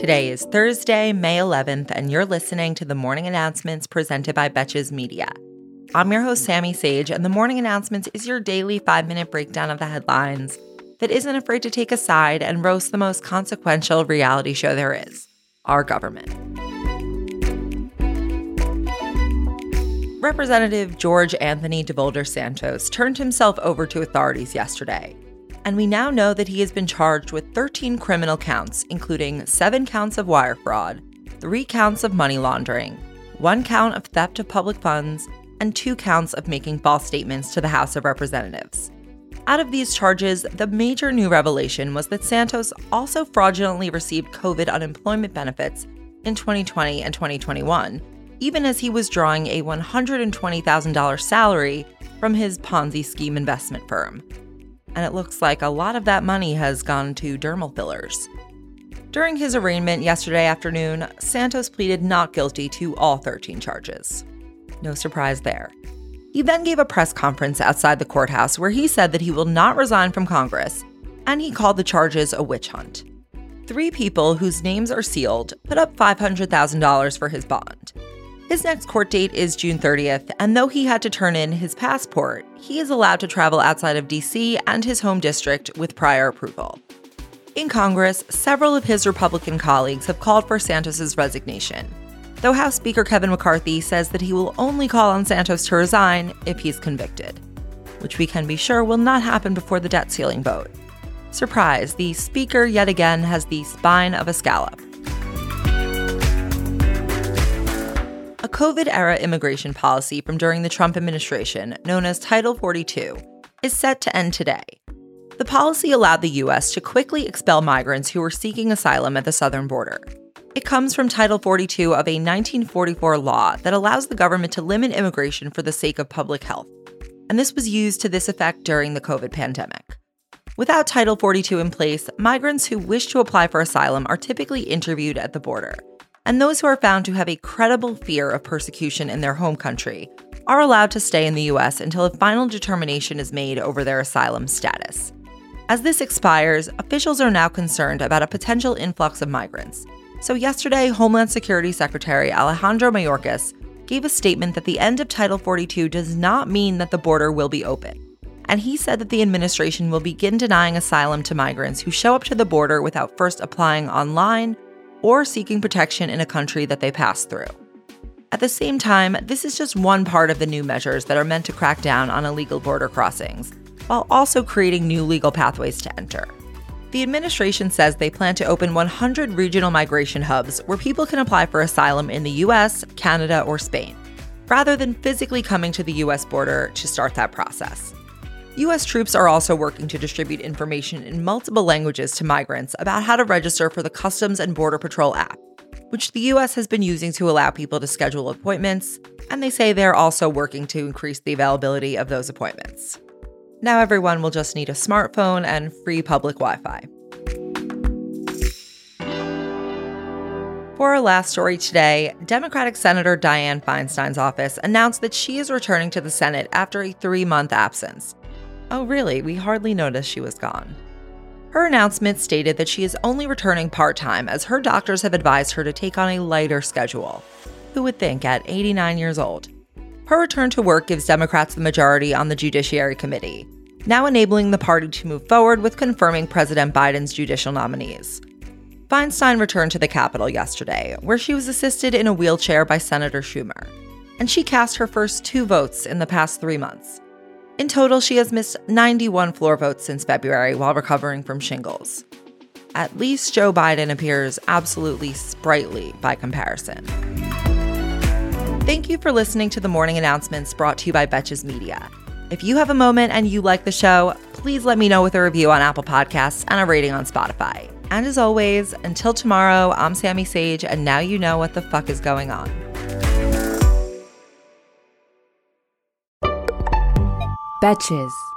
Today is Thursday, May 11th, and you're listening to the morning announcements presented by Betches Media. I'm your host, Sami Sage, and the morning announcements is your daily five minute breakdown of the headlines that isn't afraid to take a side and roast the most consequential reality show there is our government. Representative George Anthony DeVolder Santos turned himself over to authorities yesterday and we now know that he has been charged with 13 criminal counts, including seven counts of wire fraud, three counts of money laundering, one count of theft of public funds, and two counts of making false statements to the House of Representatives. Out of these charges, the major new revelation was that Santos also fraudulently received COVID unemployment benefits in 2020 and 2021, even as he was drawing a $120,000 salary from his Ponzi scheme investment firm and it looks like a lot of that money has gone to dermal fillers. During his arraignment yesterday afternoon, Santos pleaded not guilty to all 13 charges. No surprise there. He then gave a press conference outside the courthouse where he said that he will not resign from Congress, and he called the charges a witch hunt. Three people whose names are sealed put up $500,000 for his bond. His next court date is June 30th, and though he had to turn in his passport, he is allowed to travel outside of DC and his home district with prior approval. In Congress, several of his Republican colleagues have called for Santos's resignation, though House Speaker Kevin McCarthy says that he will only call on Santos to resign if he's convicted, which we can be sure will not happen before the debt ceiling vote. Surprise, the Speaker yet again has the spine of a scallop. COVID era immigration policy from during the Trump administration, known as Title 42, is set to end today. The policy allowed the U.S. to quickly expel migrants who were seeking asylum at the southern border. It comes from Title 42 of a 1944 law that allows the government to limit immigration for the sake of public health. And this was used to this effect during the COVID pandemic. Without Title 42 in place, migrants who wish to apply for asylum are typically interviewed at the border and those who are found to have a credible fear of persecution in their home country are allowed to stay in the U.S. until a final determination is made over their asylum status. As this expires, officials are now concerned about a potential influx of migrants. So, yesterday, Homeland Security Secretary Alejandro Mayorkas gave a statement that the end of Title 42 does not mean that the border will be open. And he said that the administration will begin denying asylum to migrants who show up to the border without first applying online or seeking protection in a country that they pass through. At the same time, this is just one part of the new measures that are meant to crack down on illegal border crossings, while also creating new legal pathways to enter. The administration says they plan to open 100 regional migration hubs where people can apply for asylum in the US, Canada, or Spain, rather than physically coming to the US border to start that process. U.S. troops are also working to distribute information in multiple languages to migrants about how to register for the Customs and Border Patrol app, which the U.S. has been using to allow people to schedule appointments, and they say they're also working to increase the availability of those appointments. Now everyone will just need a smartphone and free public Wi Fi. For our last story today, Democratic Senator Dianne Feinstein's office announced that she is returning to the Senate after a three month absence. Oh, really? We hardly noticed she was gone. Her announcement stated that she is only returning part time as her doctors have advised her to take on a lighter schedule. Who would think at 89 years old? Her return to work gives Democrats the majority on the Judiciary Committee, now enabling the party to move forward with confirming President Biden's judicial nominees. Feinstein returned to the Capitol yesterday, where she was assisted in a wheelchair by Senator Schumer, and she cast her first two votes in the past three months. In total, she has missed 91 floor votes since February while recovering from shingles. At least Joe Biden appears absolutely sprightly by comparison. Thank you for listening to the morning announcements brought to you by Betches Media. If you have a moment and you like the show, please let me know with a review on Apple Podcasts and a rating on Spotify. And as always, until tomorrow, I'm Sami Sage, and now you know what the fuck is going on. Betches.